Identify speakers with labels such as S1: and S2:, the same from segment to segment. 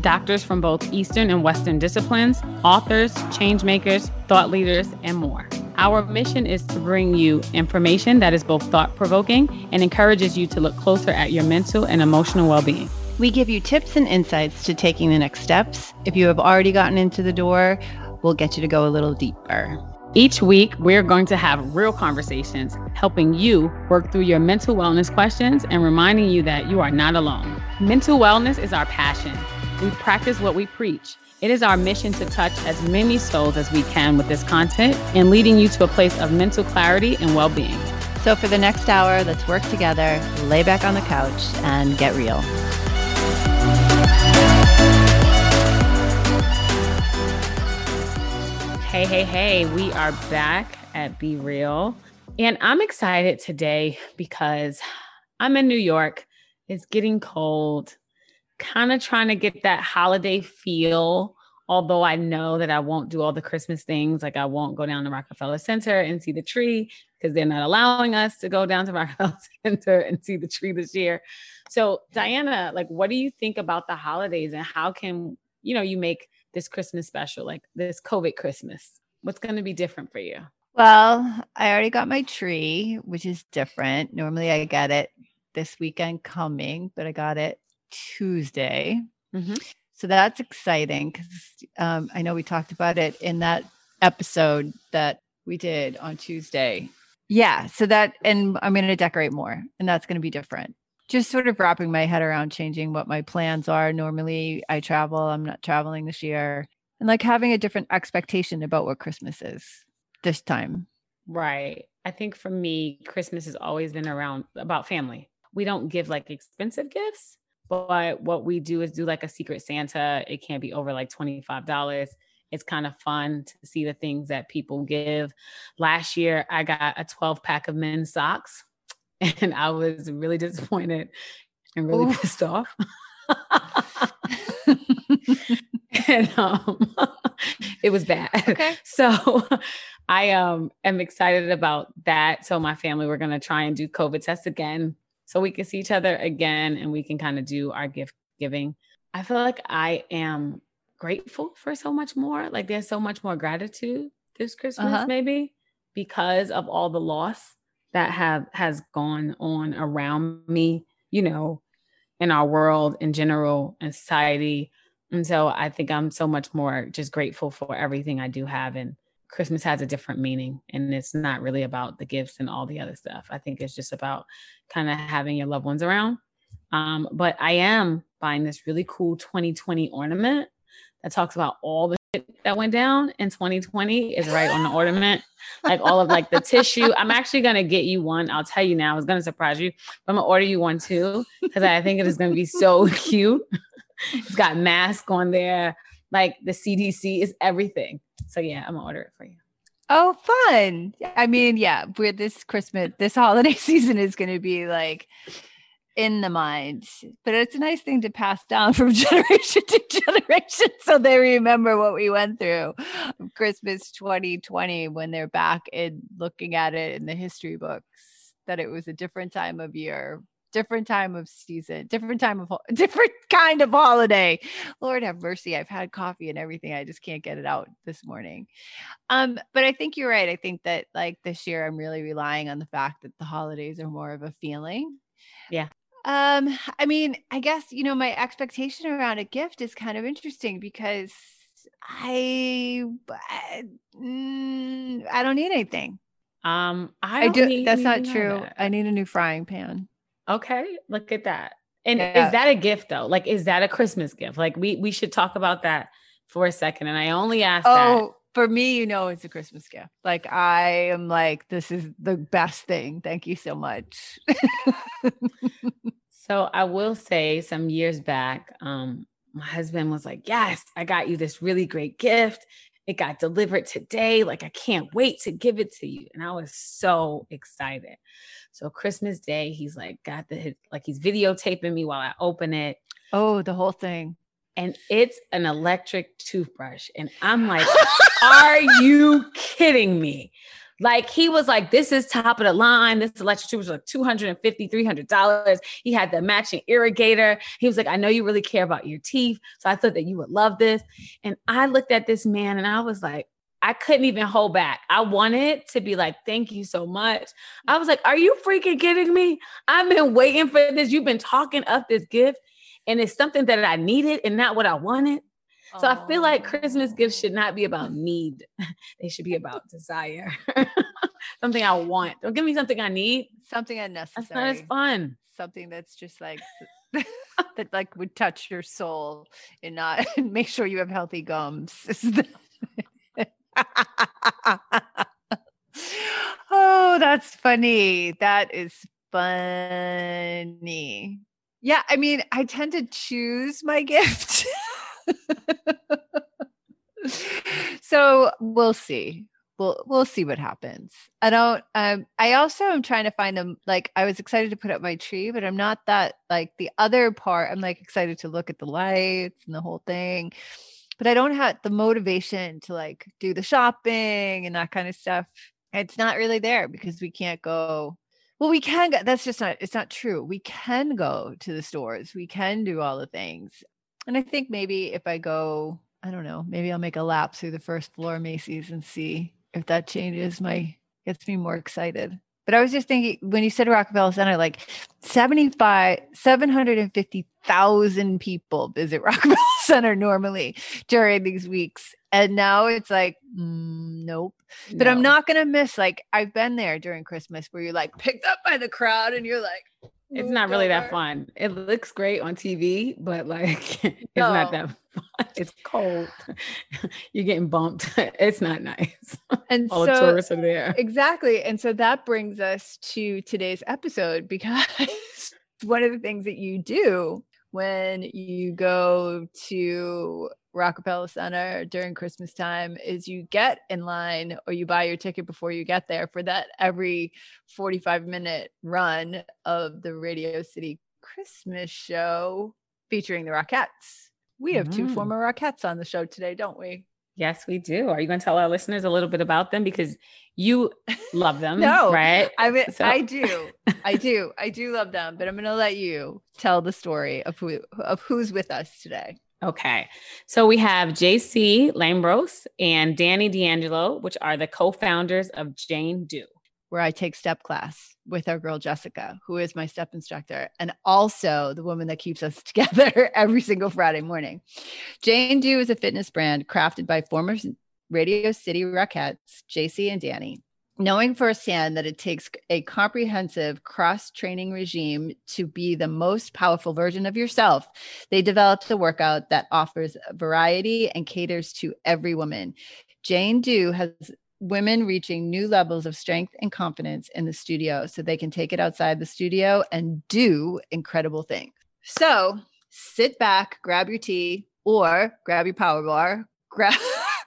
S1: doctors from both Eastern and Western disciplines, authors, change makers, thought leaders, and more. Our mission is to bring you information that is both thought provoking and encourages you to look closer at your mental and emotional well being.
S2: We give you tips and insights to taking the next steps. If you have already gotten into the door, we'll get you to go a little deeper.
S1: Each week, we're going to have real conversations, helping you work through your mental wellness questions and reminding you that you are not alone. Mental wellness is our passion. We practice what we preach. It is our mission to touch as many souls as we can with this content and leading you to a place of mental clarity and well being.
S2: So, for the next hour, let's work together, lay back on the couch, and get real.
S1: Hey, hey, hey, we are back at Be Real. And I'm excited today because I'm in New York. It's getting cold kind of trying to get that holiday feel. Although I know that I won't do all the Christmas things, like I won't go down to Rockefeller Center and see the tree because they're not allowing us to go down to Rockefeller Center and see the tree this year. So, Diana, like, what do you think about the holidays and how can you know you make this Christmas special, like this COVID Christmas? What's going to be different for you?
S2: Well, I already got my tree, which is different. Normally, I get it this weekend coming, but I got it Tuesday. Mm-hmm. So that's exciting because um, I know we talked about it in that episode that we did on Tuesday. Yeah. So that, and I'm going to decorate more, and that's going to be different. Just sort of wrapping my head around changing what my plans are. Normally, I travel, I'm not traveling this year, and like having a different expectation about what Christmas is this time.
S1: Right. I think for me, Christmas has always been around about family. We don't give like expensive gifts, but what we do is do like a secret Santa. It can't be over like $25. It's kind of fun to see the things that people give. Last year, I got a 12 pack of men's socks and I was really disappointed and really Ooh. pissed off. and um, it was bad. Okay. So I um am excited about that. So my family, we're gonna try and do COVID tests again so we can see each other again and we can kind of do our gift giving. I feel like I am grateful for so much more. Like there's so much more gratitude this Christmas, uh-huh. maybe because of all the loss that have has gone on around me, you know, in our world in general and society. And so I think I'm so much more just grateful for everything I do have and Christmas has a different meaning and it's not really about the gifts and all the other stuff. I think it's just about kind of having your loved ones around. Um, but I am buying this really cool 2020 ornament that talks about all the shit that went down in 2020 is right on the ornament. Like all of like the tissue. I'm actually gonna get you one. I'll tell you now, I was gonna surprise you, but I'm gonna order you one too because I think it is gonna be so cute. it's got mask on there, like the CDC is everything. So yeah, I'm gonna order it for you.
S2: Oh, fun. I mean, yeah, with this Christmas, this holiday season is going to be like in the mind, but it's a nice thing to pass down from generation to generation so they remember what we went through Christmas 2020 when they're back and looking at it in the history books that it was a different time of year different time of season, different time of different kind of holiday. Lord have mercy. I've had coffee and everything. I just can't get it out this morning. Um, but I think you're right. I think that like this year I'm really relying on the fact that the holidays are more of a feeling.
S1: Yeah.
S2: Um, I mean, I guess you know my expectation around a gift is kind of interesting because I I, mm, I don't need anything.
S1: Um,
S2: I, I do. That's not true. That. I need a new frying pan.
S1: Okay, look at that. And yeah. is that a gift though? Like, is that a Christmas gift? Like, we we should talk about that for a second. And I only asked. Oh, that.
S2: for me, you know, it's a Christmas gift. Like, I am like, this is the best thing. Thank you so much.
S1: so I will say, some years back, um, my husband was like, Yes, I got you this really great gift. It got delivered today. Like, I can't wait to give it to you. And I was so excited. So, Christmas Day, he's like, got the, like, he's videotaping me while I open it.
S2: Oh, the whole thing.
S1: And it's an electric toothbrush. And I'm like, Are you kidding me? Like he was like, this is top of the line. This electric tube was like $250, $300. He had the matching irrigator. He was like, I know you really care about your teeth. So I thought that you would love this. And I looked at this man and I was like, I couldn't even hold back. I wanted to be like, thank you so much. I was like, are you freaking kidding me? I've been waiting for this. You've been talking up this gift and it's something that I needed and not what I wanted. So I feel like oh. Christmas gifts should not be about need. they should be about desire. something I want. Don't give me something I need.
S2: Something unnecessary.
S1: That's not as fun.
S2: Something that's just like that like would touch your soul and not and make sure you have healthy gums. Oh, that's funny. That is funny. Yeah, I mean, I tend to choose my gift. so we'll see. We'll we'll see what happens. I don't um I also am trying to find them like I was excited to put up my tree, but I'm not that like the other part. I'm like excited to look at the lights and the whole thing. But I don't have the motivation to like do the shopping and that kind of stuff. It's not really there because we can't go well we can go that's just not it's not true we can go to the stores we can do all the things and I think maybe if I go, I don't know, maybe I'll make a lap through the first floor Macy's and see if that changes my gets me more excited. But I was just thinking when you said Rockefeller Center, like 75, 750,000 people visit Rockefeller Center normally during these weeks. And now it's like, mm, nope. But I'm not going to miss, like, I've been there during Christmas where you're like picked up by the crowd and you're like,
S1: it's not really that fun. It looks great on TV, but like it's no. not that fun. It's cold. You're getting bumped. It's not nice.
S2: And all so, the tourists are there. Exactly. And so that brings us to today's episode because one of the things that you do when you go to Rockefeller Center during Christmas time is you get in line or you buy your ticket before you get there for that every 45 minute run of the Radio City Christmas show featuring the Rockettes. We have mm. two former Rockettes on the show today, don't we?
S1: Yes, we do. Are you going to tell our listeners a little bit about them because you love them?
S2: no,
S1: right?
S2: I mean, so. I do, I do, I do love them. But I'm going to let you tell the story of who of who's with us today.
S1: Okay. So we have JC Lambros and Danny D'Angelo, which are the co founders of Jane Do.
S2: Where I take step class with our girl Jessica, who is my step instructor, and also the woman that keeps us together every single Friday morning. Jane Do is a fitness brand crafted by former Radio City Rockettes, JC and Danny, knowing firsthand that it takes a comprehensive cross training regime to be the most powerful version of yourself, they developed a workout that offers variety and caters to every woman. Jane Do has women reaching new levels of strength and confidence in the studio so they can take it outside the studio and do incredible things. So sit back, grab your tea, or grab your power bar, grab,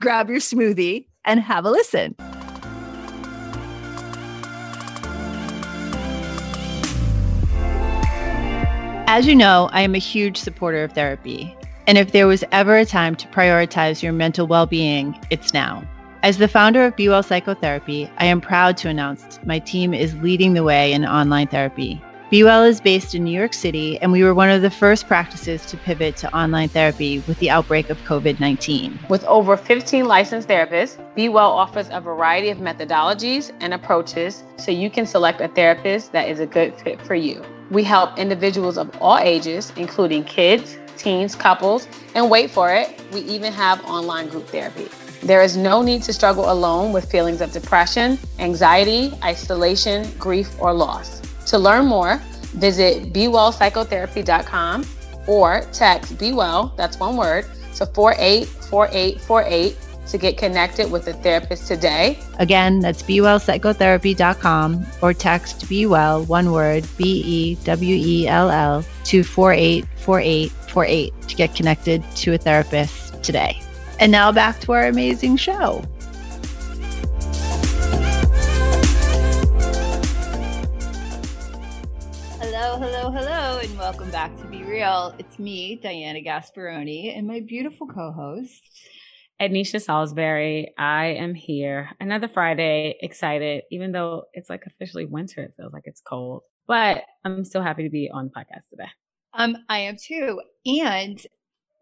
S2: grab your smoothie, and have a listen. As you know, I am a huge supporter of therapy. And if there was ever a time to prioritize your mental well being, it's now. As the founder of Be Well Psychotherapy, I am proud to announce my team is leading the way in online therapy. Be Well is based in New York City, and we were one of the first practices to pivot to online therapy with the outbreak of COVID 19.
S1: With over 15 licensed therapists, Be Well offers a variety of methodologies and approaches so you can select a therapist that is a good fit for you. We help individuals of all ages, including kids, teens, couples, and wait for it, we even have online group therapy. There is no need to struggle alone with feelings of depression, anxiety, isolation, grief, or loss. To learn more, visit BeWellPsychotherapy.com or text BeWell, that's one word, to 484848 to get connected with a therapist today.
S2: Again, that's bewellpsychotherapy.com or text Be Well, one word, B E W E L L, to 484848 to get connected to a therapist today. And now back to our amazing show. Hello, hello, hello, and welcome back to Be Real. It's me, Diana Gasparoni, and my beautiful co host,
S1: Ednisha Salisbury. I am here another Friday, excited, even though it's like officially winter, it feels like it's cold, but I'm still happy to be on the podcast today.
S2: Um, I am too. And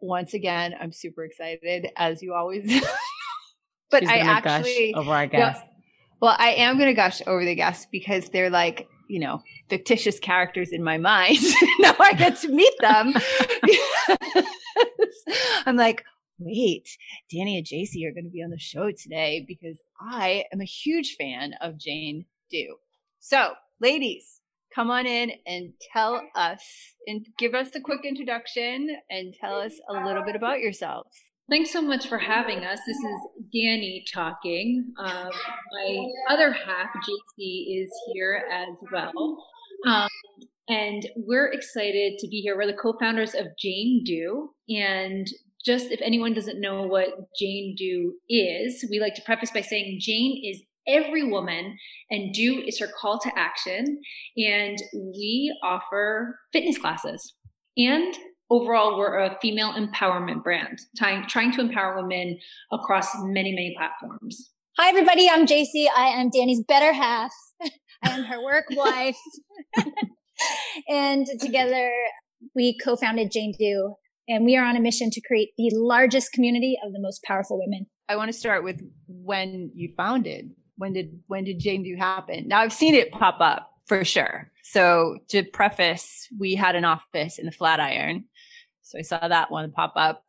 S2: once again, I'm super excited as you always but I actually
S1: over our guests.
S2: well, I am going to gush over the guests because they're like, you know, fictitious characters in my mind. now I get to meet them. I'm like, wait, Danny and JC are going to be on the show today because I am a huge fan of Jane Do. So, ladies, come on in and tell us and give us a quick introduction and tell us a little bit about yourselves.
S3: Thanks so much for having us. This is Danny talking. Um, my other half, JC, is here as well. Um, and we're excited to be here. We're the co founders of Jane Do. And just if anyone doesn't know what Jane Do is, we like to preface by saying Jane is every woman and do is her call to action. And we offer fitness classes. And overall, we're a female empowerment brand, trying, trying to empower women across many, many platforms.
S4: Hi, everybody. I'm JC. I am Danny's better half. I am her work wife. and together we co-founded Jane Do and we are on a mission to create the largest community of the most powerful women.
S2: I want to start with when you founded. When did when did Jane Do happen? Now I've seen it pop up for sure. So to preface, we had an office in the Flatiron. So I saw that one pop up.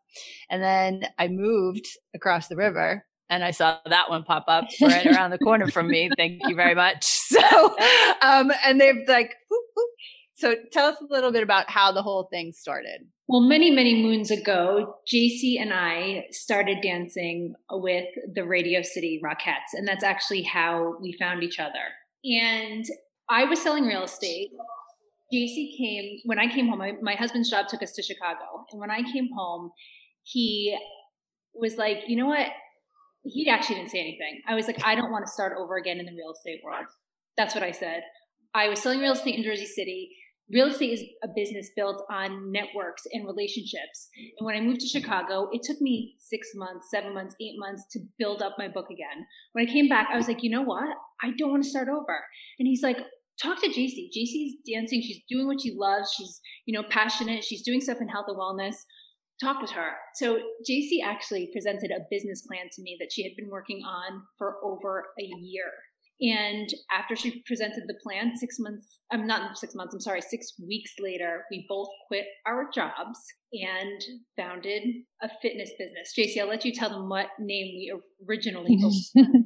S2: And then I moved across the river and I saw that one pop up right around the corner from me. Thank you very much. So, um, and they've like, whoop, whoop. so tell us a little bit about how the whole thing started.
S3: Well, many, many moons ago, JC and I started dancing with the Radio City Rockettes. And that's actually how we found each other. And I was selling real estate. JC came, when I came home, my, my husband's job took us to Chicago. And when I came home, he was like, you know what? He actually didn't say anything. I was like, I don't want to start over again in the real estate world. That's what I said. I was selling real estate in Jersey City real estate is a business built on networks and relationships. And when I moved to Chicago, it took me six months, seven months, eight months to build up my book again. When I came back, I was like, you know what? I don't want to start over. And he's like, talk to JC. JC's dancing. She's doing what she loves. She's, you know, passionate. She's doing stuff in health and wellness. Talk with her. So JC actually presented a business plan to me that she had been working on for over a year. And after she presented the plan, six months, I'm not six months, I'm sorry, six weeks later, we both quit our jobs and founded a fitness business. JC, I'll let you tell them what name we originally opened.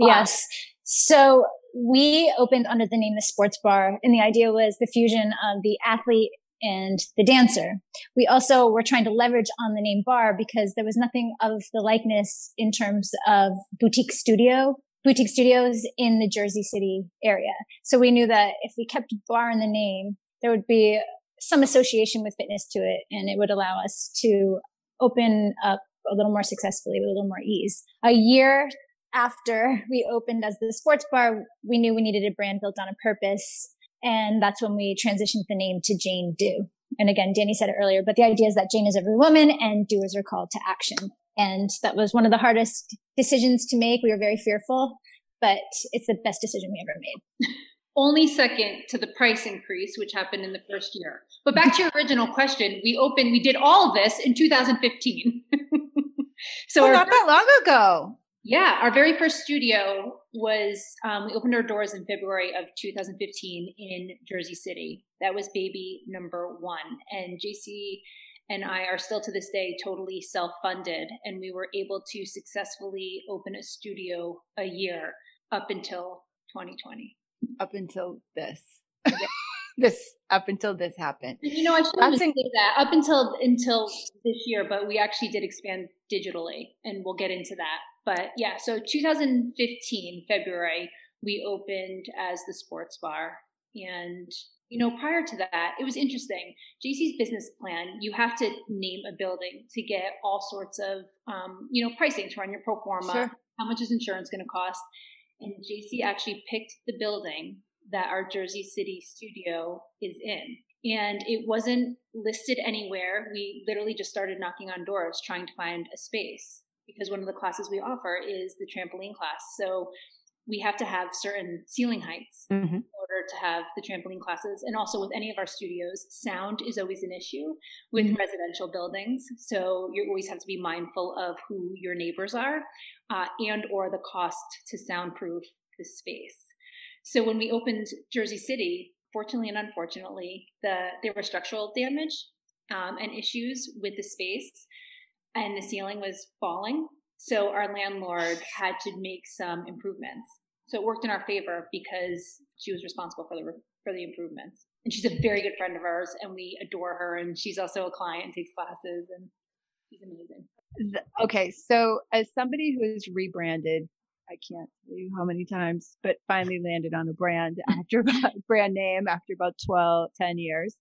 S4: yes. So we opened under the name The Sports Bar, and the idea was the fusion of the athlete and the dancer. We also were trying to leverage on the name bar because there was nothing of the likeness in terms of boutique studio boutique studios in the Jersey City area. So we knew that if we kept bar in the name, there would be some association with fitness to it and it would allow us to open up a little more successfully with a little more ease. A year after we opened as the sports bar, we knew we needed a brand built on a purpose. And that's when we transitioned the name to Jane Do. And again, Danny said it earlier, but the idea is that Jane is every woman and do is her call to action. And that was one of the hardest decisions to make. We were very fearful, but it's the best decision we ever made.
S3: Only second to the price increase, which happened in the first year. But back to your original question, we opened, we did all of this in 2015.
S2: so oh, not that long ago.
S3: Yeah, our very first studio was um, we opened our doors in February of 2015 in Jersey City. That was baby number one, and JC and I are still to this day totally self funded. And we were able to successfully open a studio a year up until 2020.
S2: Up until this. this up until this happened.
S3: You know, I shouldn't say that up until until this year, but we actually did expand digitally, and we'll get into that. But yeah, so 2015 February, we opened as the sports bar, and you know, prior to that, it was interesting. JC's business plan, you have to name a building to get all sorts of, um, you know, pricing to run your pro forma. Sure. How much is insurance going to cost? And JC actually picked the building that our Jersey City studio is in. And it wasn't listed anywhere. We literally just started knocking on doors trying to find a space because one of the classes we offer is the trampoline class. So we have to have certain ceiling heights mm-hmm. in order to have the trampoline classes. And also with any of our studios, sound is always an issue with mm-hmm. residential buildings. So you always have to be mindful of who your neighbors are uh, and or the cost to soundproof the space. So when we opened Jersey City, fortunately and unfortunately, the there were structural damage um, and issues with the space, and the ceiling was falling. So our landlord had to make some improvements. So it worked in our favor because she was responsible for the for the improvements. And she's a very good friend of ours, and we adore her. And she's also a client and takes classes, and she's amazing.
S2: Okay, so as somebody who has rebranded, I can't tell you how many times, but finally landed on a brand after brand name after about 12, 10 years.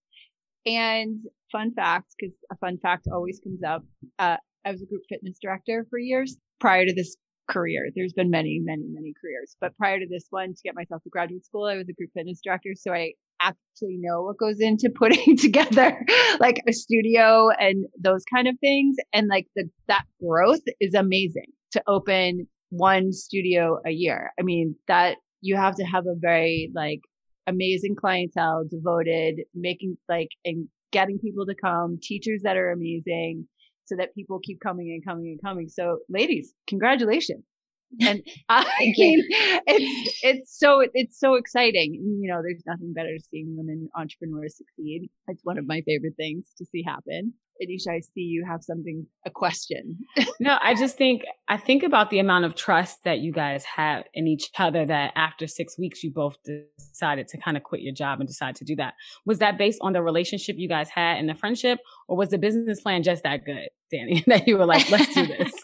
S2: And fun fact, because a fun fact always comes up. Uh, I was a group fitness director for years prior to this career. There's been many, many, many careers, but prior to this one, to get myself to graduate school, I was a group fitness director. So I actually know what goes into putting together like a studio and those kind of things. And like the, that growth is amazing to open one studio a year. I mean, that you have to have a very like amazing clientele devoted, making like, and getting people to come, teachers that are amazing, so that people keep coming and coming and coming. So ladies, congratulations. And I mean, it's, it's so, it's so exciting. You know, there's nothing better than seeing women entrepreneurs succeed. It's one of my favorite things to see happen. Anisha, I see you have something, a question.
S1: no, I just think, I think about the amount of trust that you guys have in each other that after six weeks, you both decided to kind of quit your job and decide to do that. Was that based on the relationship you guys had and the friendship, or was the business plan just that good, Danny, that you were like, let's do this?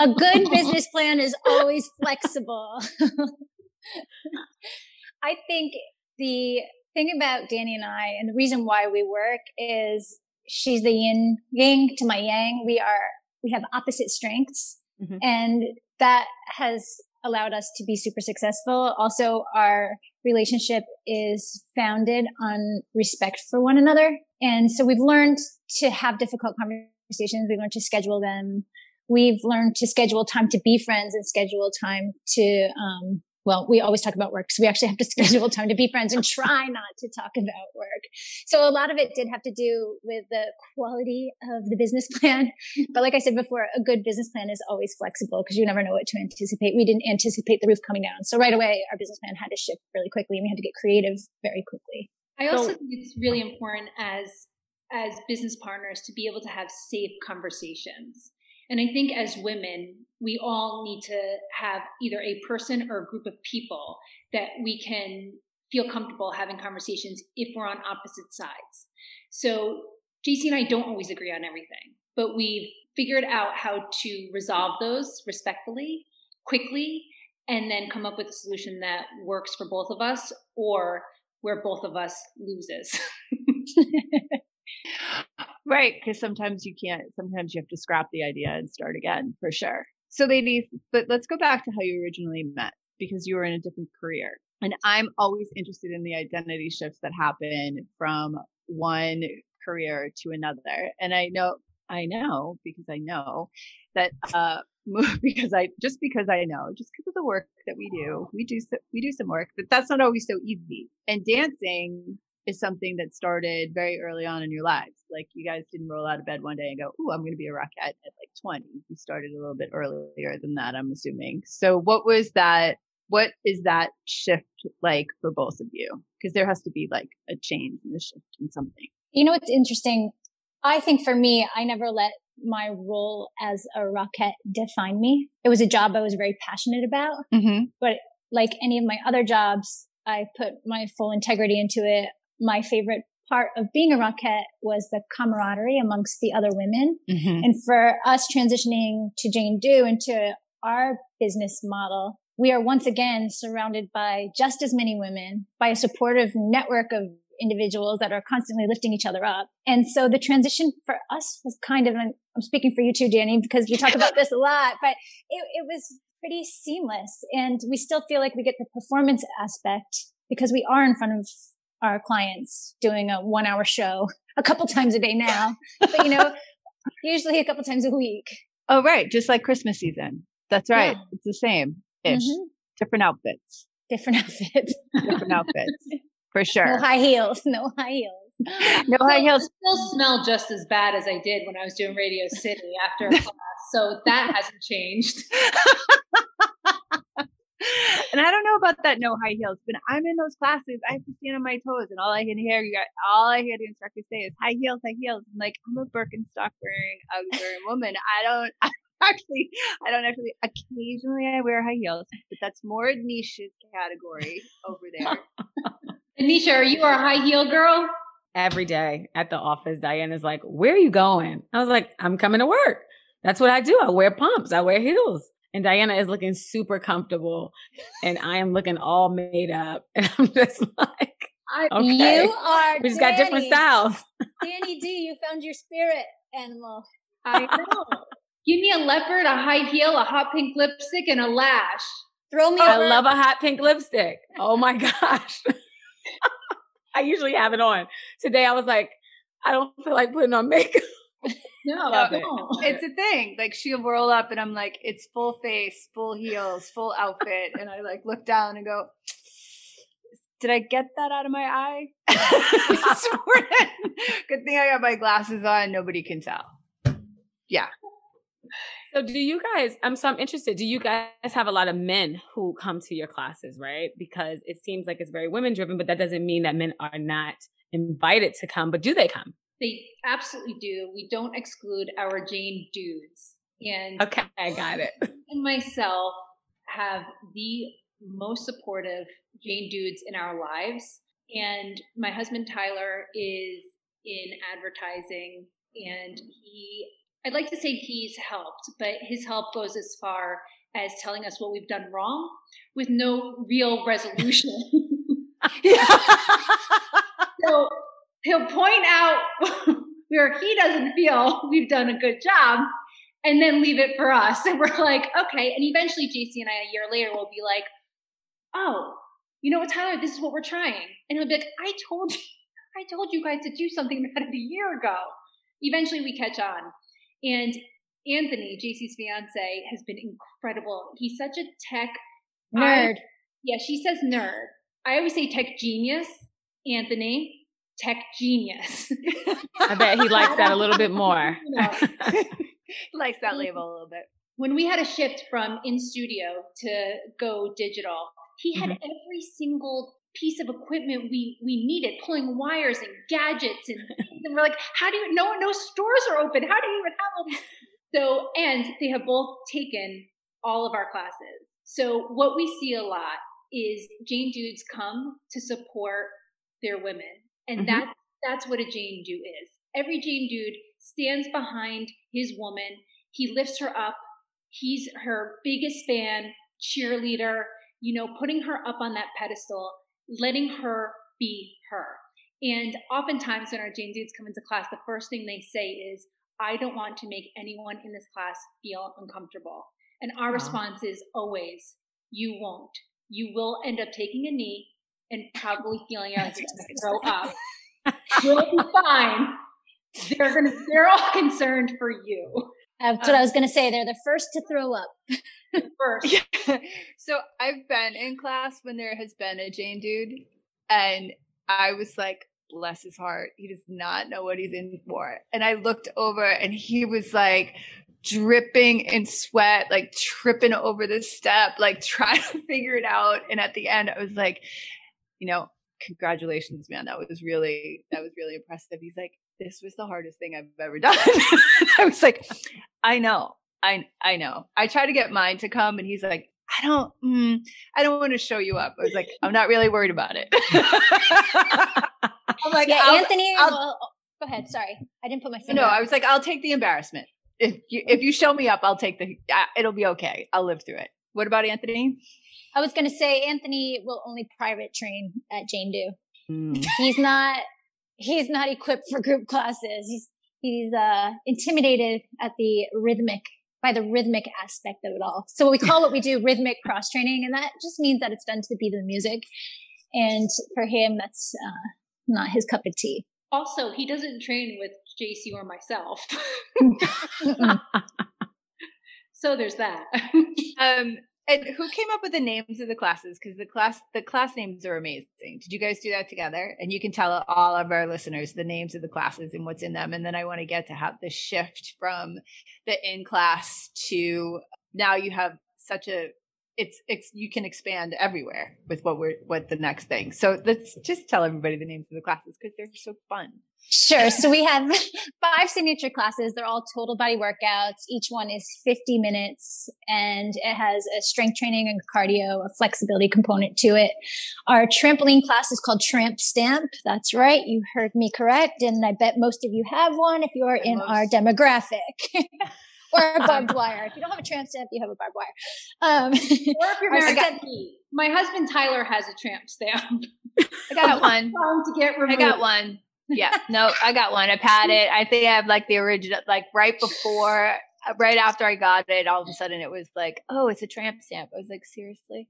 S4: a good business plan is always flexible. I think the thing about Danny and I, and the reason why we work is she's the yin yang to my yang. We are, we have opposite strengths mm-hmm. and that has allowed us to be super successful. Also, our relationship is founded on respect for one another. And so we've learned to have difficult conversations. We've learned to schedule them. We've learned to schedule time to be friends and schedule time to, um, well, we always talk about work. So we actually have to schedule time to be friends and try not to talk about work. So a lot of it did have to do with the quality of the business plan. But like I said before, a good business plan is always flexible because you never know what to anticipate. We didn't anticipate the roof coming down. So right away, our business plan had to shift really quickly and we had to get creative very quickly.
S3: I also so, think it's really important as as business partners to be able to have safe conversations and I think as women, we all need to have either a person or a group of people that we can feel comfortable having conversations if we're on opposite sides. So JC and I don't always agree on everything, but we've figured out how to resolve those respectfully, quickly, and then come up with a solution that works for both of us or where both of us loses.
S2: Right. Because sometimes you can't, sometimes you have to scrap the idea and start again for sure. So, ladies, but let's go back to how you originally met because you were in a different career. And I'm always interested in the identity shifts that happen from one career to another. And I know, I know because I know that, uh, because I just because I know, just because of the work that we do, we do we do some work, but that's not always so easy. And dancing is something that started very early on in your lives. Like you guys didn't roll out of bed one day and go, "Ooh, I'm going to be a rockette at like 20." You started a little bit earlier than that, I'm assuming. So what was that what is that shift like for both of you? Because there has to be like a change and a shift in something.
S4: You know what's interesting? I think for me, I never let my role as a rockette define me. It was a job I was very passionate about, mm-hmm. but like any of my other jobs, I put my full integrity into it my favorite part of being a Rockette was the camaraderie amongst the other women. Mm-hmm. And for us transitioning to Jane Do into our business model, we are once again surrounded by just as many women, by a supportive network of individuals that are constantly lifting each other up. And so the transition for us was kind of, I'm speaking for you too, Danny, because we talk about this a lot, but it, it was pretty seamless. And we still feel like we get the performance aspect because we are in front of our clients doing a one hour show a couple times a day now, but you know, usually a couple times a week.
S2: Oh, right. Just like Christmas season. That's right. Yeah. It's the same ish. Mm-hmm. Different outfits.
S4: Different outfits.
S2: Different outfits. For sure.
S4: No high heels. No high heels.
S2: no high heels.
S3: I still smell just as bad as I did when I was doing Radio City after class. So that hasn't changed.
S2: And I don't know about that no high heels, but I'm in those classes. I have to stand on my toes, and all I can hear, you got, all I hear the instructor say is high heels, high heels. I'm like, I'm a Birkenstock wearing, Uggs wearing woman. I don't. I actually, I don't actually. Occasionally, I wear high heels, but that's more Nisha's category over there.
S3: Anisha, are you a high heel girl?
S1: Every day at the office, Diana's like, "Where are you going?" I was like, "I'm coming to work." That's what I do. I wear pumps. I wear heels. And Diana is looking super comfortable, and I am looking all made up, and I'm just like,
S4: okay. "You are."
S1: We just Danny. got different styles.
S4: Danny D, you found your spirit animal.
S3: I know. Give me a leopard, a high heel, a hot pink lipstick, and a lash.
S4: Throw me.
S1: I love a hot pink lipstick. Oh my gosh. I usually have it on. Today I was like, I don't feel like putting on makeup.
S2: No, no, it's a thing. Like she'll roll up and I'm like, it's full face, full heels, full outfit. And I like look down and go, did I get that out of my eye? Good thing I got my glasses on. Nobody can tell. Yeah.
S1: So do you guys, I'm so I'm interested, do you guys have a lot of men who come to your classes, right? Because it seems like it's very women driven, but that doesn't mean that men are not invited to come, but do they come?
S3: They absolutely do. We don't exclude our Jane dudes. And
S1: Okay, I got it.
S3: And myself have the most supportive Jane dudes in our lives. And my husband Tyler is in advertising and he I'd like to say he's helped, but his help goes as far as telling us what we've done wrong with no real resolution. so he'll point out where he doesn't feel we've done a good job and then leave it for us. And we're like, okay. And eventually JC and I a year later will be like, oh, you know what, Tyler, this is what we're trying. And he'll be like, I told you, I told you guys to do something about it a year ago. Eventually we catch on. And Anthony, JC's fiance, has been incredible. He's such a tech
S4: nerd. I,
S3: yeah, she says nerd. I always say tech genius. Anthony, tech genius.
S1: I bet he likes that a little bit more.
S2: likes that label a little bit.
S3: When we had a shift from in studio to go digital, he had mm-hmm. every single piece of equipment we we needed, pulling wires and gadgets, and, and we're like, how do you? No, no stores are open. How do you even have all these? So, and they have both taken all of our classes. So, what we see a lot is Jane Dudes come to support their women, and mm-hmm. that's that's what a Jane Dude is. Every Jane Dude stands behind his woman. He lifts her up. He's her biggest fan, cheerleader. You know, putting her up on that pedestal letting her be her. And oftentimes when our Jane dudes come into class, the first thing they say is, I don't want to make anyone in this class feel uncomfortable. And our wow. response is always, you won't. You will end up taking a knee and probably feeling like you're going to throw up. You'll be fine. They're gonna. They're all concerned for you.
S4: That's what um, I was going to say. They're the first to throw up.
S3: first. Yeah.
S2: So I've been in class when there has been a Jane dude, and I was like, bless his heart. He does not know what he's in for. And I looked over and he was like dripping in sweat, like tripping over the step, like trying to figure it out. And at the end, I was like, you know, congratulations, man. That was really, that was really impressive. He's like, this was the hardest thing I've ever done. I was like, I know. I I know. I try to get mine to come and he's like, I don't, mm, I don't want to show you up. I was like, I'm not really worried about it.
S4: I'm like, yeah, I'll, Anthony. I'll, well, go ahead. Sorry, I didn't put my finger.
S2: No, I was like, I'll take the embarrassment. If you if you show me up, I'll take the. Uh, it'll be okay. I'll live through it. What about Anthony?
S4: I was going to say Anthony will only private train at Jane Do. Mm. He's not. He's not equipped for group classes. He's he's uh, intimidated at the rhythmic by the rhythmic aspect of it all. So we call what we do rhythmic cross training, and that just means that it's done to the beat of the music. And for him, that's uh, not his cup of tea.
S3: Also, he doesn't train with JC or myself. so there's that.
S2: um, and who came up with the names of the classes? Because the class the class names are amazing. Did you guys do that together? And you can tell all of our listeners the names of the classes and what's in them. And then I want to get to have the shift from the in class to now you have such a it's it's you can expand everywhere with what we're what the next thing. So let's just tell everybody the names of the classes because they're so fun.
S4: Sure. So we have five signature classes. They're all total body workouts. Each one is 50 minutes and it has a strength training and cardio, a flexibility component to it. Our trampoline class is called Tramp Stamp. That's right. You heard me correct. And I bet most of you have one if you're in most. our demographic. or a barbed wire. If you don't have a tramp stamp, you have a barbed wire. Um, or if
S3: you're married me. My husband Tyler has a tramp stamp.
S2: I got one.
S3: to get removed.
S2: I got one. Yeah, no, I got one. I've had it. I think I have like the original, like right before, right after I got it, all of a sudden it was like, oh, it's a tramp stamp. I was like, seriously?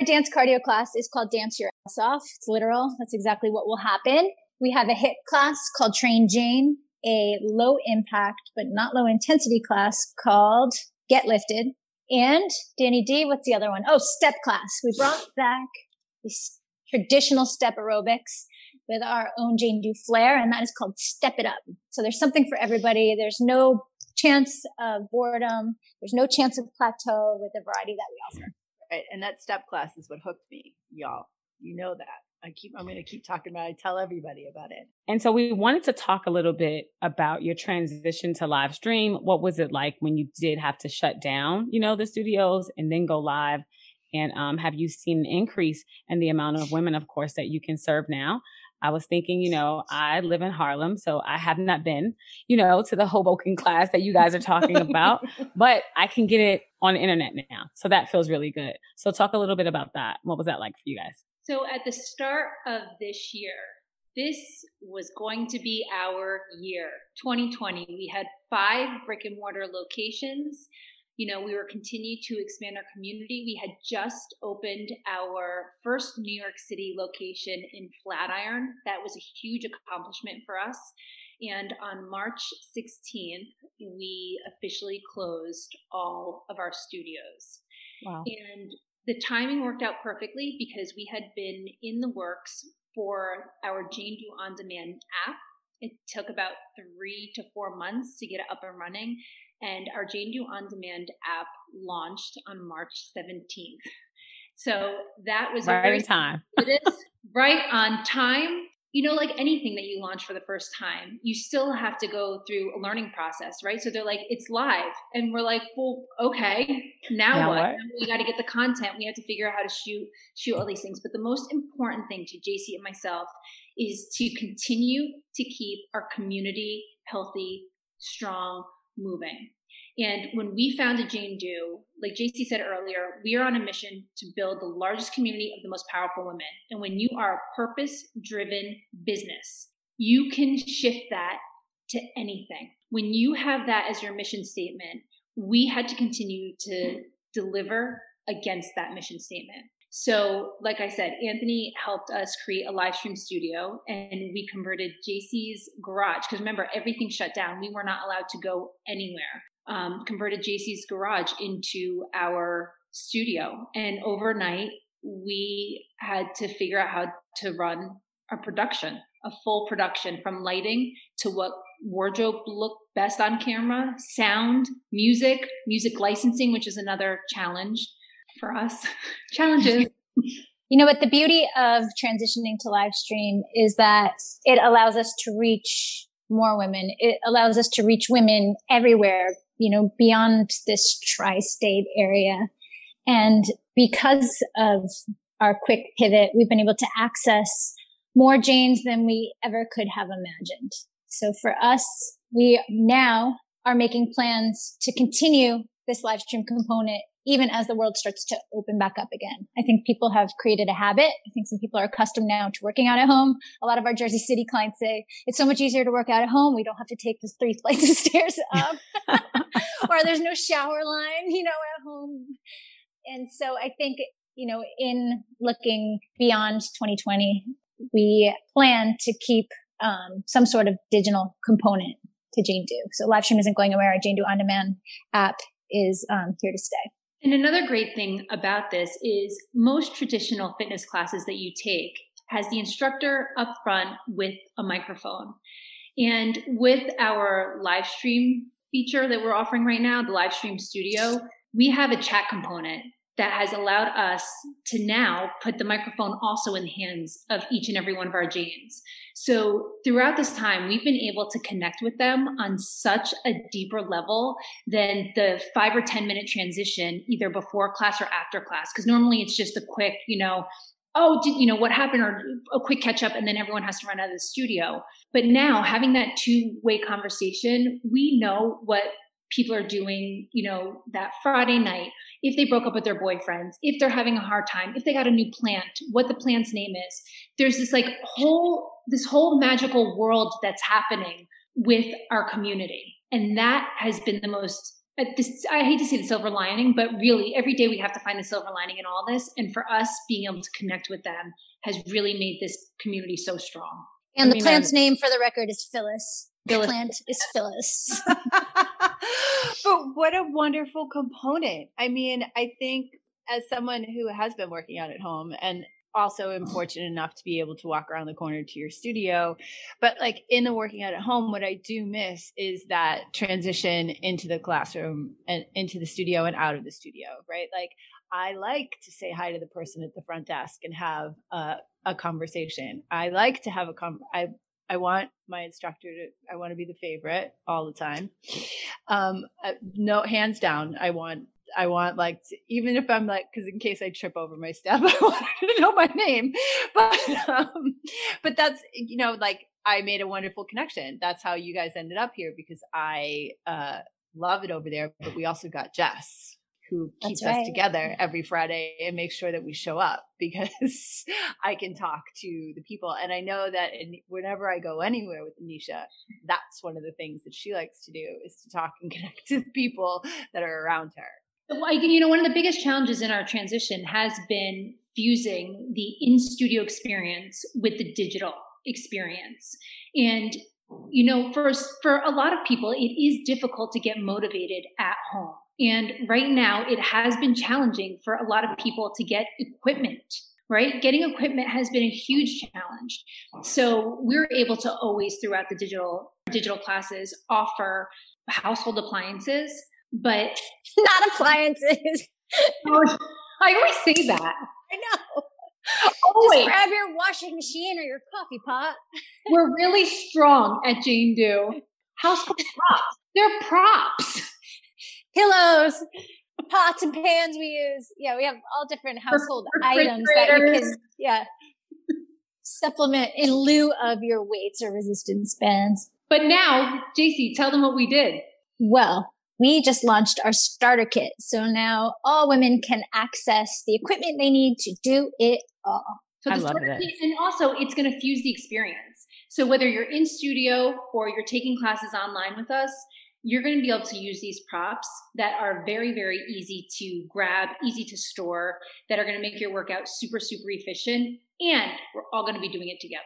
S4: Our dance cardio class is called Dance Your Ass Off. It's literal. That's exactly what will happen. We have a HIIT class called Train Jane a low impact but not low intensity class called Get Lifted. And Danny D, what's the other one? Oh, step class. We brought back this traditional step aerobics with our own Jane Do flair, and that is called Step It Up. So there's something for everybody. There's no chance of boredom. There's no chance of plateau with the variety that we offer.
S2: Right. And that step class is what hooked me, y'all. You know that. I keep I'm going to keep talking about it. I tell everybody about it.
S1: And so we wanted to talk a little bit about your transition to live stream. What was it like when you did have to shut down, you know, the studios and then go live? And um, have you seen an increase in the amount of women, of course, that you can serve now? I was thinking, you know, I live in Harlem, so I have not been, you know, to the Hoboken class that you guys are talking about, but I can get it on the internet now. So that feels really good. So talk a little bit about that. What was that like for you guys?
S3: So at the start of this year, this was going to be our year 2020 we had five brick and mortar locations. You know we were continuing to expand our community. We had just opened our first new york city location in flatiron. That was a huge accomplishment for us. And on march 16th we officially closed all of our studios. Wow. and the timing worked out perfectly because we had been in the works for our Jane Do On Demand app. It took about three to four months to get it up and running. And our Jane Do On Demand app launched on March 17th. So that was
S1: right on time.
S3: it is right on time you know, like anything that you launch for the first time, you still have to go through a learning process, right? So they're like, it's live. And we're like, well, okay, now, now what? what? we got to get the content. We have to figure out how to shoot, shoot all these things. But the most important thing to JC and myself is to continue to keep our community healthy, strong, moving. And when we founded Jane Do, like JC said earlier, we are on a mission to build the largest community of the most powerful women. And when you are a purpose driven business, you can shift that to anything. When you have that as your mission statement, we had to continue to deliver against that mission statement. So, like I said, Anthony helped us create a live stream studio and we converted JC's garage. Because remember, everything shut down. We were not allowed to go anywhere um, converted JC's garage into our studio. And overnight, we had to figure out how to run a production, a full production from lighting to what wardrobe looked best on camera, sound, music, music licensing, which is another challenge for us. Challenges.
S4: You know what? The beauty of transitioning to live stream is that it allows us to reach more women. It allows us to reach women everywhere you know, beyond this tri-state area. And because of our quick pivot, we've been able to access more Janes than we ever could have imagined. So for us, we now are making plans to continue this live stream component even as the world starts to open back up again. I think people have created a habit. I think some people are accustomed now to working out at home. A lot of our Jersey City clients say it's so much easier to work out at home. We don't have to take the three flights of stairs up or there's no shower line, you know, at home. And so I think, you know, in looking beyond 2020, we plan to keep um, some sort of digital component to Jane Do. So live stream isn't going away. Our Jane Do on demand app is um, here to stay.
S3: And another great thing about this is most traditional fitness classes that you take has the instructor up front with a microphone. And with our live stream feature that we're offering right now, the live stream studio, we have a chat component that has allowed us to now put the microphone also in the hands of each and every one of our Janes. So throughout this time, we've been able to connect with them on such a deeper level than the five or 10 minute transition, either before class or after class. Cause normally it's just a quick, you know, oh, did, you know, what happened or a quick catch up and then everyone has to run out of the studio. But now having that two way conversation, we know what people are doing, you know, that Friday night, if they broke up with their boyfriends, if they're having a hard time, if they got a new plant, what the plant's name is. There's this like whole, this whole magical world that's happening with our community. And that has been the most, uh, this, I hate to say the silver lining, but really every day we have to find the silver lining in all this. And for us, being able to connect with them has really made this community so strong.
S4: And I the plant's I'm, name for the record is Phyllis. The plant is Phyllis.
S2: but what a wonderful component. I mean, I think as someone who has been working out at home and also am mm-hmm. fortunate enough to be able to walk around the corner to your studio. But like in the working out at home, what I do miss is that transition into the classroom and into the studio and out of the studio, right? Like I like to say hi to the person at the front desk and have a, a conversation. I like to have a com. I I want my instructor to, I want to be the favorite all the time. Um, no, hands down, I want, I want like, to, even if I'm like, cause in case I trip over my step, I want to know my name. But, um, but that's, you know, like I made a wonderful connection. That's how you guys ended up here because I, uh, love it over there, but we also got Jess who keeps right. us together every Friday and makes sure that we show up because I can talk to the people. And I know that in, whenever I go anywhere with Anisha, that's one of the things that she likes to do is to talk and connect to the people that are around her.
S3: Well, you know, one of the biggest challenges in our transition has been fusing the in studio experience with the digital experience. And you know, for for a lot of people, it is difficult to get motivated at home and right now, it has been challenging for a lot of people to get equipment, right? Getting equipment has been a huge challenge. So we're able to always, throughout the digital digital classes, offer household appliances, but
S4: not appliances.
S3: I always say that.
S4: I know. Always. Just grab your washing machine or your coffee pot.
S3: We're really strong at Jane Do. Household props. They're props
S4: pillows, pots and pans we use. Yeah, we have all different household items that you can, yeah, supplement in lieu of your weights or resistance bands.
S3: But now, JC, tell them what we did.
S4: Well, we just launched our starter kit. So now all women can access the equipment they need to do it all.
S3: So I love it. And also, it's going to fuse the experience. So whether you're in studio or you're taking classes online with us, you're going to be able to use these props that are very, very easy to grab, easy to store, that are going to make your workout super, super efficient. And we're all going to be doing it together.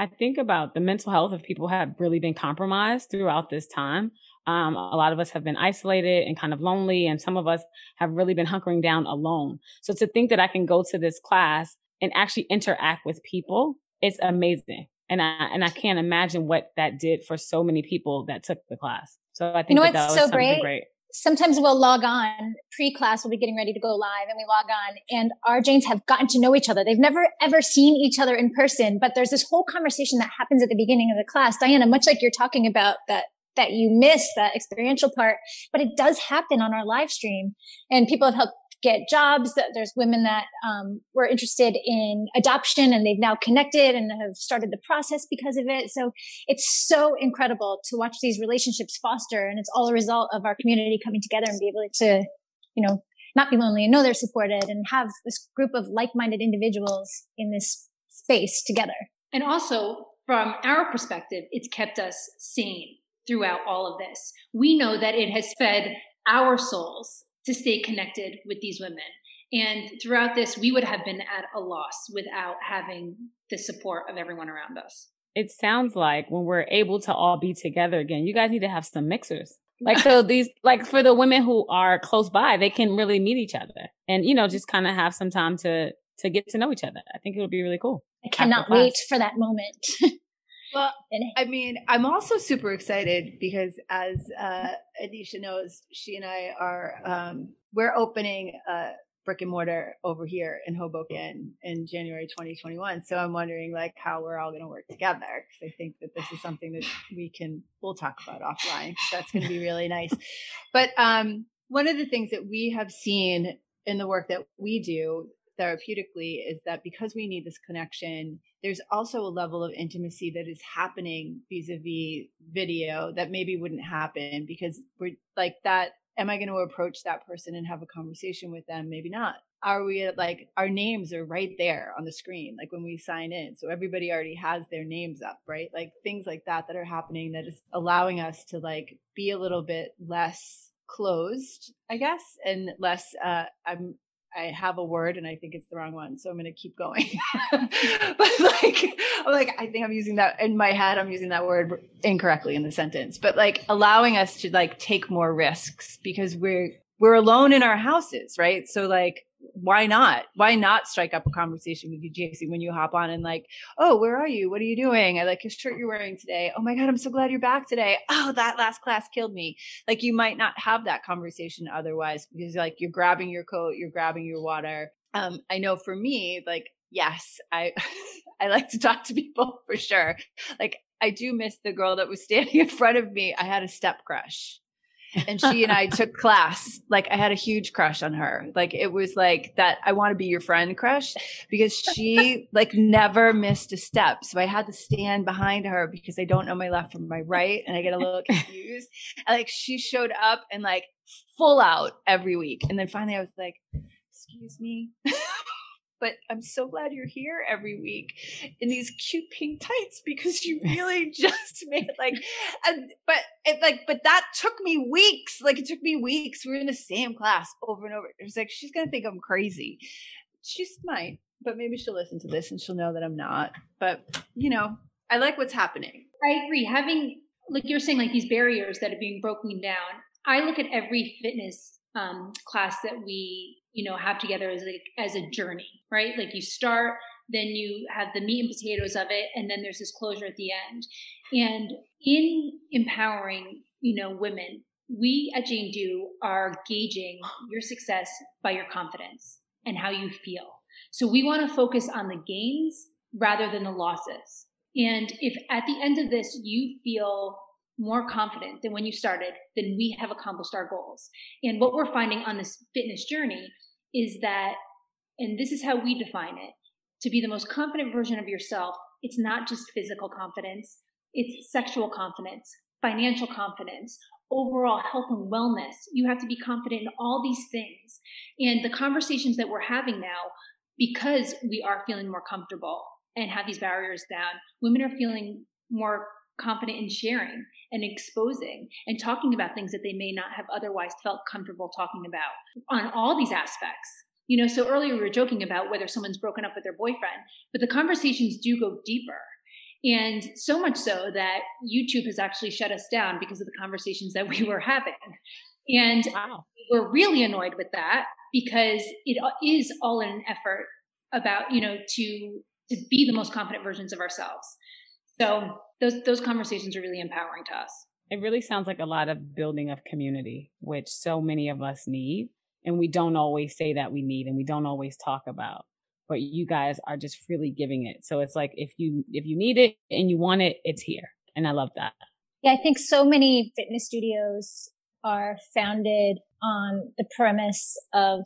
S1: I think about the mental health of people have really been compromised throughout this time. Um, a lot of us have been isolated and kind of lonely, and some of us have really been hunkering down alone. So to think that I can go to this class and actually interact with people, it's amazing. And I, and I can't imagine what that did for so many people that took the class. So I think
S4: you know
S1: that
S4: what's
S1: that
S4: so great? great? Sometimes we'll log on pre-class. We'll be getting ready to go live, and we log on, and our Janes have gotten to know each other. They've never ever seen each other in person, but there's this whole conversation that happens at the beginning of the class. Diana, much like you're talking about that that you miss that experiential part, but it does happen on our live stream, and people have helped get jobs. That there's women that um, were interested in adoption and they've now connected and have started the process because of it. So it's so incredible to watch these relationships foster. And it's all a result of our community coming together and be able to, you know, not be lonely and know they're supported and have this group of like-minded individuals in this space together.
S3: And also from our perspective, it's kept us sane throughout all of this. We know that it has fed our souls to stay connected with these women. And throughout this, we would have been at a loss without having the support of everyone around us.
S1: It sounds like when we're able to all be together again, you guys need to have some mixers. Like so these like for the women who are close by, they can really meet each other and you know just kind of have some time to to get to know each other. I think it would be really cool.
S4: I cannot wait for that moment.
S2: well, I mean, I'm also super excited because as uh, Anisha knows, she and I are um, we're opening a brick and mortar over here in Hoboken in January 2021. So I'm wondering like how we're all going to work together because I think that this is something that we can we'll talk about offline. That's going to be really nice. But um, one of the things that we have seen in the work that we do therapeutically is that because we need this connection, there's also a level of intimacy that is happening vis-a-vis video that maybe wouldn't happen because we're like that. Am I going to approach that person and have a conversation with them? Maybe not. Are we like our names are right there on the screen, like when we sign in. So everybody already has their names up, right? Like things like that that are happening that is allowing us to like be a little bit less closed, I guess, and less uh I'm I have a word and I think it's the wrong one, so I'm going to keep going. but like, I'm like, I think I'm using that in my head. I'm using that word incorrectly in the sentence, but like allowing us to like take more risks because we're we're alone in our houses, right? So like why not? Why not strike up a conversation with you, JC, when you hop on and like, oh, where are you? What are you doing? I like your shirt you're wearing today. Oh my God, I'm so glad you're back today. Oh, that last class killed me. Like you might not have that conversation otherwise because like you're grabbing your coat, you're grabbing your water. Um, I know for me, like, yes, I I like to talk to people for sure. Like I do miss the girl that was standing in front of me. I had a step crush and she and I took class. Like I had a huge crush on her. Like it was like that I want to be your friend crush because she like never missed a step. So I had to stand behind her because I don't know my left from my right and I get a little confused. And like she showed up and like full out every week. And then finally I was like, excuse me but I'm so glad you're here every week in these cute pink tights because you really just made like, and, but it like, but that took me weeks. Like it took me weeks. We were in the same class over and over. It was like, she's going to think I'm crazy. She's might, but maybe she'll listen to this and she'll know that I'm not. But you know, I like what's happening.
S3: I agree. Having, like you're saying, like these barriers that are being broken down. I look at every fitness um, class that we you know have together as a as a journey right? Like you start then you have the meat and potatoes of it and then there's this closure at the end. And in empowering you know women we at jane do are gauging your success by your confidence and how you feel. So we want to focus on the gains rather than the losses. And if at the end of this you feel more confident than when you started, then we have accomplished our goals. And what we're finding on this fitness journey is that, and this is how we define it, to be the most confident version of yourself, it's not just physical confidence, it's sexual confidence, financial confidence, overall health and wellness. You have to be confident in all these things. And the conversations that we're having now, because we are feeling more comfortable and have these barriers down, women are feeling more confident in sharing and exposing and talking about things that they may not have otherwise felt comfortable talking about on all these aspects. You know, so earlier we were joking about whether someone's broken up with their boyfriend, but the conversations do go deeper. And so much so that YouTube has actually shut us down because of the conversations that we were having. And wow. we're really annoyed with that because it is all in an effort about, you know, to to be the most confident versions of ourselves. So those those conversations are really empowering to us.
S1: It really sounds like a lot of building of community, which so many of us need, and we don't always say that we need, and we don't always talk about. But you guys are just freely giving it. So it's like if you if you need it and you want it, it's here, and I love that.
S4: Yeah, I think so many fitness studios are founded on the premise of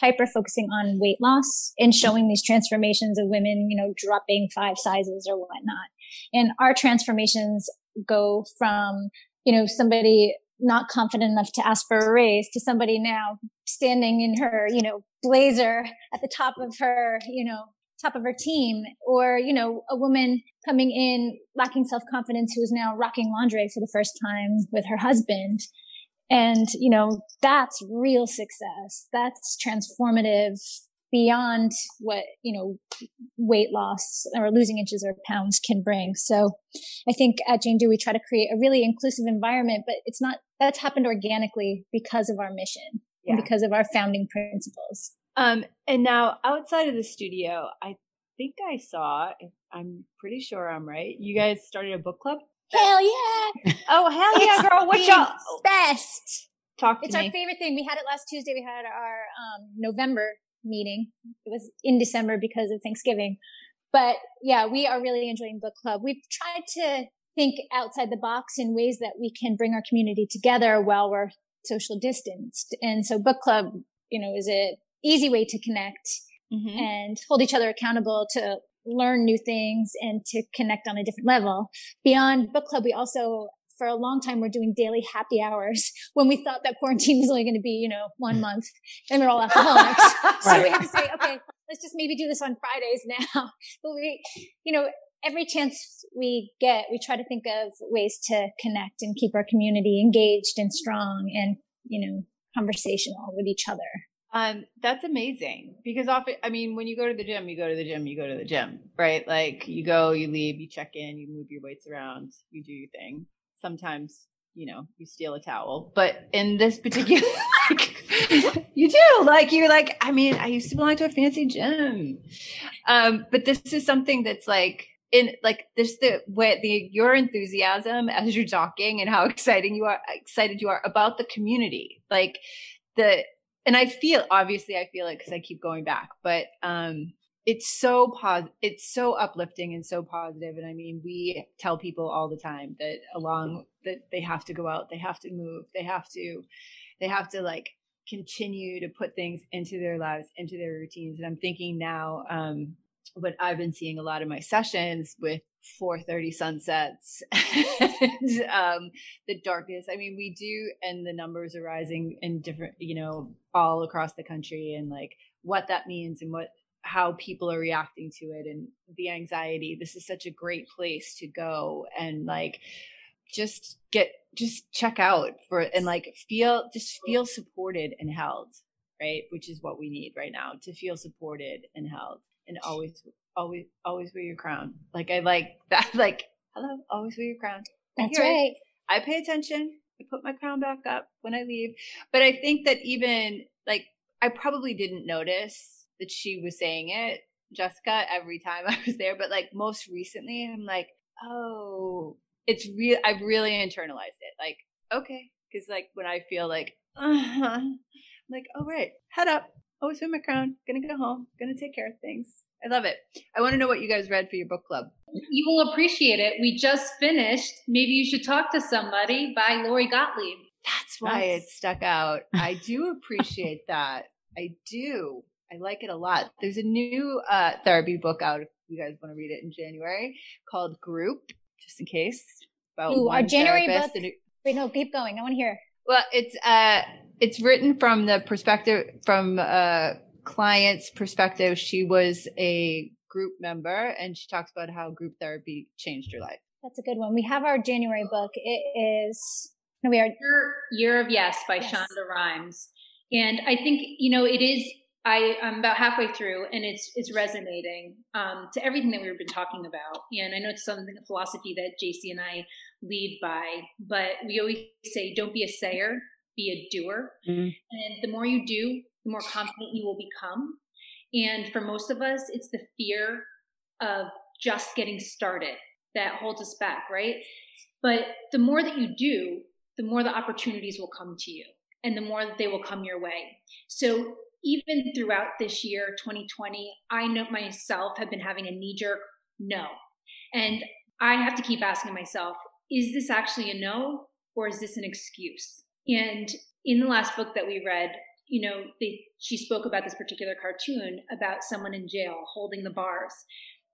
S4: hyper focusing on weight loss and showing these transformations of women, you know, dropping five sizes or whatnot. And our transformations go from, you know, somebody not confident enough to ask for a raise to somebody now standing in her, you know, blazer at the top of her, you know, top of her team or, you know, a woman coming in lacking self-confidence who is now rocking lingerie for the first time with her husband. And, you know, that's real success. That's transformative beyond what, you know, weight loss or losing inches or pounds can bring. So I think at Jane do we try to create a really inclusive environment, but it's not, that's happened organically because of our mission yeah. and because of our founding principles.
S2: Um, and now outside of the studio, I think I saw, I'm pretty sure I'm right. You guys started a book club?
S4: Hell yeah.
S2: oh, hell yeah, girl. What y'all?
S4: Best.
S2: Talk to
S4: it's
S2: me.
S4: our favorite thing. We had it last Tuesday. We had our um, November meeting. It was in December because of Thanksgiving. But yeah, we are really enjoying book club. We've tried to think outside the box in ways that we can bring our community together while we're social distanced. And so book club, you know, is a easy way to connect mm-hmm. and hold each other accountable to learn new things and to connect on a different level. Beyond book club, we also, for a long time, we're doing daily happy hours when we thought that quarantine was only going to be, you know, one month and we're all alcoholics. right. So we have to say, okay, let's just maybe do this on Fridays now. but we, you know, every chance we get, we try to think of ways to connect and keep our community engaged and strong and, you know, conversational with each other.
S2: Um, that's amazing because often, I mean, when you go to the gym, you go to the gym, you go to the gym, right? Like you go, you leave, you check in, you move your weights around, you do your thing. Sometimes, you know, you steal a towel, but in this particular, like, you do like, you're like, I mean, I used to belong to a fancy gym. Um, but this is something that's like, in like this the way the your enthusiasm as you're talking and how exciting you are excited you are about the community like the and I feel obviously I feel it because I keep going back, but um, it's so positive, it's so uplifting and so positive. And I mean, we tell people all the time that along that they have to go out, they have to move, they have to, they have to like continue to put things into their lives, into their routines. And I'm thinking now, um, what I've been seeing a lot of my sessions with 4:30 sunsets and um, the darkness. I mean, we do, and the numbers are rising in different, you know, all across the country, and like what that means and what how people are reacting to it and the anxiety. This is such a great place to go and like just get just check out for and like feel just feel supported and held right which is what we need right now to feel supported and held and always always always wear your crown. Like I like that like hello, always wear your crown.
S4: That's right. It.
S2: I pay attention. I put my crown back up when I leave. But I think that even like I probably didn't notice that she was saying it, Jessica, every time I was there. But like most recently, I'm like, oh, it's real. I've really internalized it. Like, okay, because like when I feel like, uh-huh, like, oh right, head up, always wear my crown. Gonna go home. Gonna take care of things. I love it. I want to know what you guys read for your book club.
S3: You will appreciate it. We just finished. Maybe you should talk to somebody by Lori Gottlieb.
S2: That's why it stuck out. I do appreciate that. I do. I like it a lot. There's a new uh, therapy book out if you guys want to read it in January called Group, just in case.
S4: About Ooh, our January book. Wait, no, keep going. I want to hear.
S2: Well, it's uh, it's written from the perspective from a client's perspective, she was a group member and she talks about how group therapy changed her life.
S4: That's a good one. We have our January book. It is we are
S3: Year, Year of Yes by yes. Shonda Rhimes. And I think, you know, it is I, I'm about halfway through and it's it's resonating um, to everything that we've been talking about. And I know it's something a philosophy that JC and I lead by, but we always say don't be a sayer, be a doer. Mm-hmm. And the more you do, the more confident you will become. And for most of us, it's the fear of just getting started that holds us back, right? But the more that you do, the more the opportunities will come to you and the more that they will come your way. So even throughout this year, 2020, I know myself have been having a knee jerk no. And I have to keep asking myself, is this actually a no or is this an excuse? And in the last book that we read, you know, they, she spoke about this particular cartoon about someone in jail holding the bars.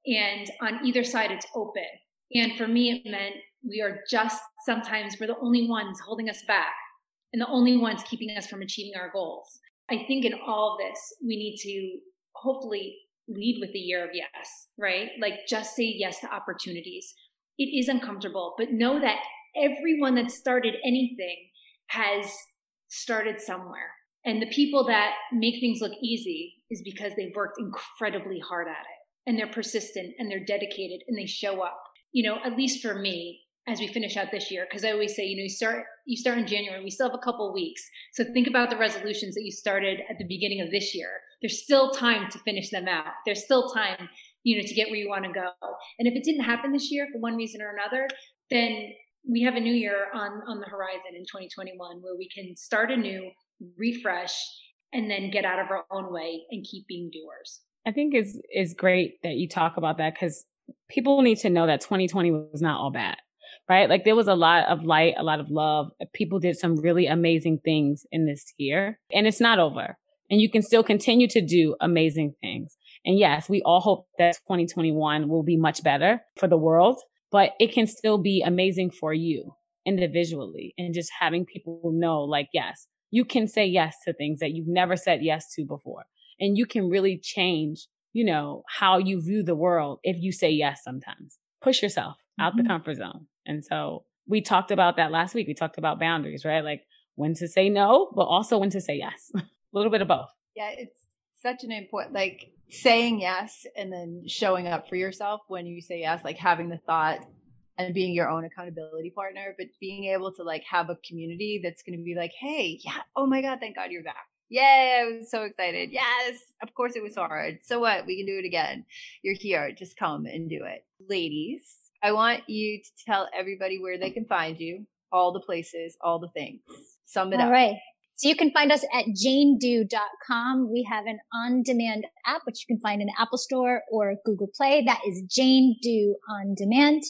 S3: And on either side, it's open. And for me, it meant we are just sometimes we're the only ones holding us back and the only ones keeping us from achieving our goals. I think in all of this, we need to hopefully lead with the year of yes, right? Like just say yes to opportunities. It is uncomfortable, but know that everyone that started anything has started somewhere. And the people that make things look easy is because they've worked incredibly hard at it and they're persistent and they're dedicated and they show up. You know, at least for me, as we finish out this year, because I always say, you know, you start you start in January, we still have a couple weeks. So think about the resolutions that you started at the beginning of this year. There's still time to finish them out. There's still time, you know, to get where you want to go. And if it didn't happen this year for one reason or another, then we have a new year on on the horizon in 2021 where we can start anew, refresh, and then get out of our own way and keep being doers.
S1: I think it's is great that you talk about that because people need to know that 2020 was not all bad, right? Like there was a lot of light, a lot of love. People did some really amazing things in this year, and it's not over. And you can still continue to do amazing things. And yes, we all hope that 2021 will be much better for the world but it can still be amazing for you individually and just having people know like yes you can say yes to things that you've never said yes to before and you can really change you know how you view the world if you say yes sometimes push yourself out mm-hmm. the comfort zone and so we talked about that last week we talked about boundaries right like when to say no but also when to say yes a little bit of both
S2: yeah it's such an important like saying yes and then showing up for yourself when you say yes, like having the thought and being your own accountability partner, but being able to like have a community that's going to be like, hey, yeah, oh my God, thank God you're back. Yay, I was so excited. Yes, of course it was hard. So what? We can do it again. You're here. Just come and do it. Ladies, I want you to tell everybody where they can find you, all the places, all the things. Sum it
S4: all
S2: up.
S4: All right. So you can find us at janedo.com. We have an on-demand app, which you can find in the Apple Store or Google Play. That is Jane Do On Demand.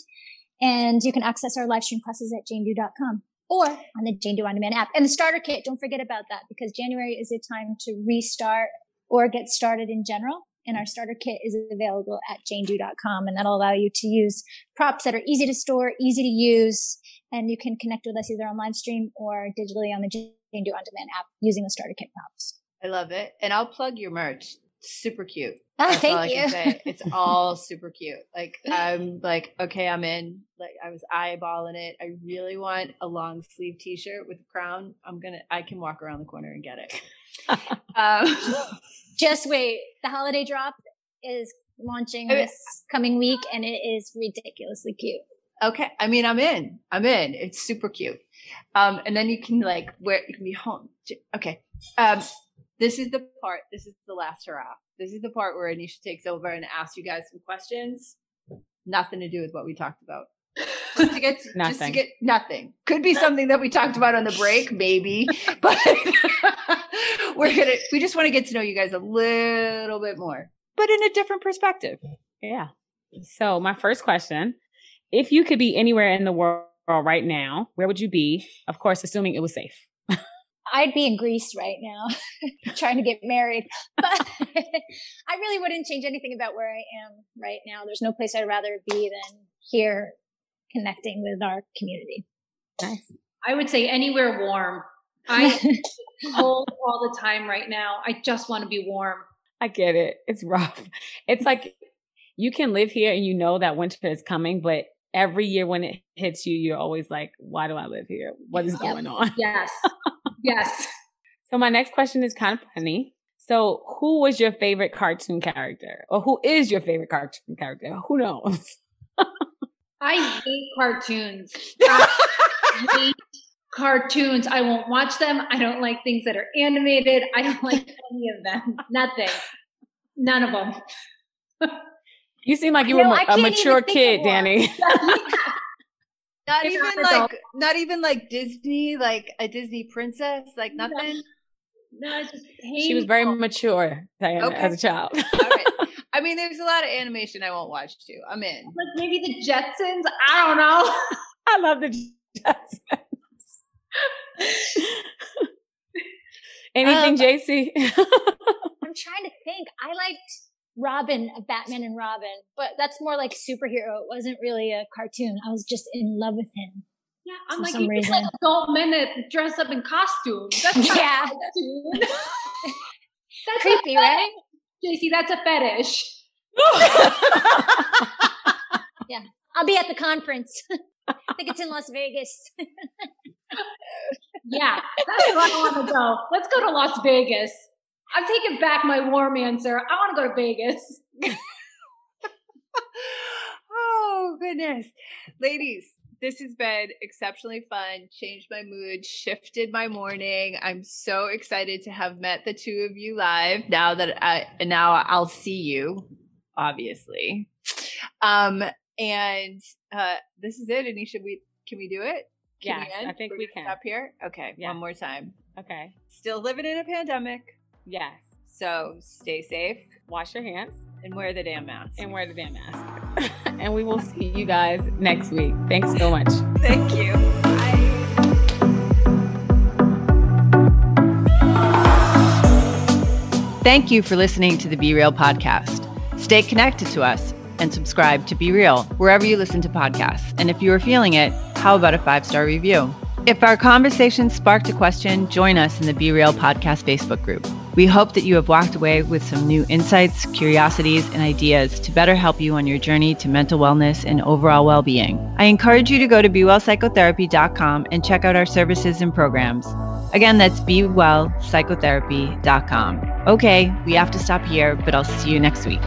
S4: And you can access our live stream classes at janedo.com or on the Jane Do On Demand app. And the starter kit, don't forget about that because January is a time to restart or get started in general. And our starter kit is available at janedo.com and that'll allow you to use props that are easy to store, easy to use, and you can connect with us either on live stream or digitally on the do on demand app using the starter kit props.
S2: I love it. And I'll plug your merch. Super cute.
S4: Oh, That's thank you.
S2: It's all super cute. Like I'm like, okay, I'm in. Like I was eyeballing it. I really want a long sleeve t-shirt with a crown. I'm gonna I can walk around the corner and get it.
S4: um, Just wait. The holiday drop is launching this coming week and it is ridiculously cute.
S2: Okay. I mean, I'm in. I'm in. It's super cute. Um, and then you can like wear you can be home. Okay. Um, this is the part. This is the last hurrah. This is the part where Anisha takes over and asks you guys some questions. Nothing to do with what we talked about. Just to get nothing. just to get nothing. Could be something that we talked about on the break, maybe. But we're gonna we just want to get to know you guys a little bit more, but in a different perspective.
S1: Yeah. So my first question if you could be anywhere in the world right now, where would you be? Of course, assuming it was safe.
S4: I'd be in Greece right now, trying to get married. But I really wouldn't change anything about where I am right now. There's no place I'd rather be than here, connecting with our community.
S3: Nice. I would say anywhere warm. I cold all the time right now. I just want to be warm.
S1: I get it. It's rough. It's like you can live here and you know that winter is coming, but every year when it hits you, you're always like, why do I live here? What is going on?
S3: Yes. yes.
S1: So my next question is kind of funny. So who was your favorite cartoon character? Or who is your favorite cartoon character? Who knows?
S3: I hate cartoons. I hate cartoons. I won't watch them. I don't like things that are animated. I don't like any of them. Nothing. None of them.
S1: You seem like you were a mature kid, Danny.
S2: not even like not even like Disney, like a Disney princess, like nothing.
S3: No, no I just
S1: She was very mature Diana, okay. as a child. All right.
S2: I mean, there's a lot of animation I won't watch too. I'm in.
S3: Like maybe the Jetsons. I don't know.
S1: I love the Jetsons. Anything, um, JC?
S4: I'm trying to think. I liked Robin of Batman and Robin, but that's more like superhero. It wasn't really a cartoon. I was just in love with him.
S3: Yeah, I'm like, some reason. like adult men that dress up in costumes. That's yeah.
S4: that's creepy, right?
S3: JC, that's a fetish.
S4: yeah, I'll be at the conference. I think it's in Las Vegas.
S3: Yeah, that's where I want to go. Let's go to Las Vegas. I'm taking back my warm answer. I want to go to Vegas.
S2: oh, goodness. Ladies, this has been exceptionally fun, changed my mood, shifted my morning. I'm so excited to have met the two of you live now that I now I'll see you, obviously. Um, and uh, this is it. Anisha, we can we do it?
S1: Yeah, I think We're we can.
S2: Stop here. Okay, yes. one more time.
S1: Okay.
S2: Still living in a pandemic.
S1: Yes.
S2: So stay safe.
S1: Wash your hands
S2: and wear the damn mask.
S1: And wear the damn mask. and we will see you guys next week. Thanks so much.
S2: Thank you. Bye. Thank you for listening to the Be Real podcast. Stay connected to us and subscribe to Be Real wherever you listen to podcasts. And if you are feeling it, how about a five star review? If our conversation sparked a question, join us in the Be Real podcast Facebook group. We hope that you have walked away with some new insights, curiosities, and ideas to better help you on your journey to mental wellness and overall well being. I encourage you to go to BeWellPsychotherapy.com and check out our services and programs. Again, that's BeWellPsychotherapy.com. Okay, we have to stop here, but I'll see you next week.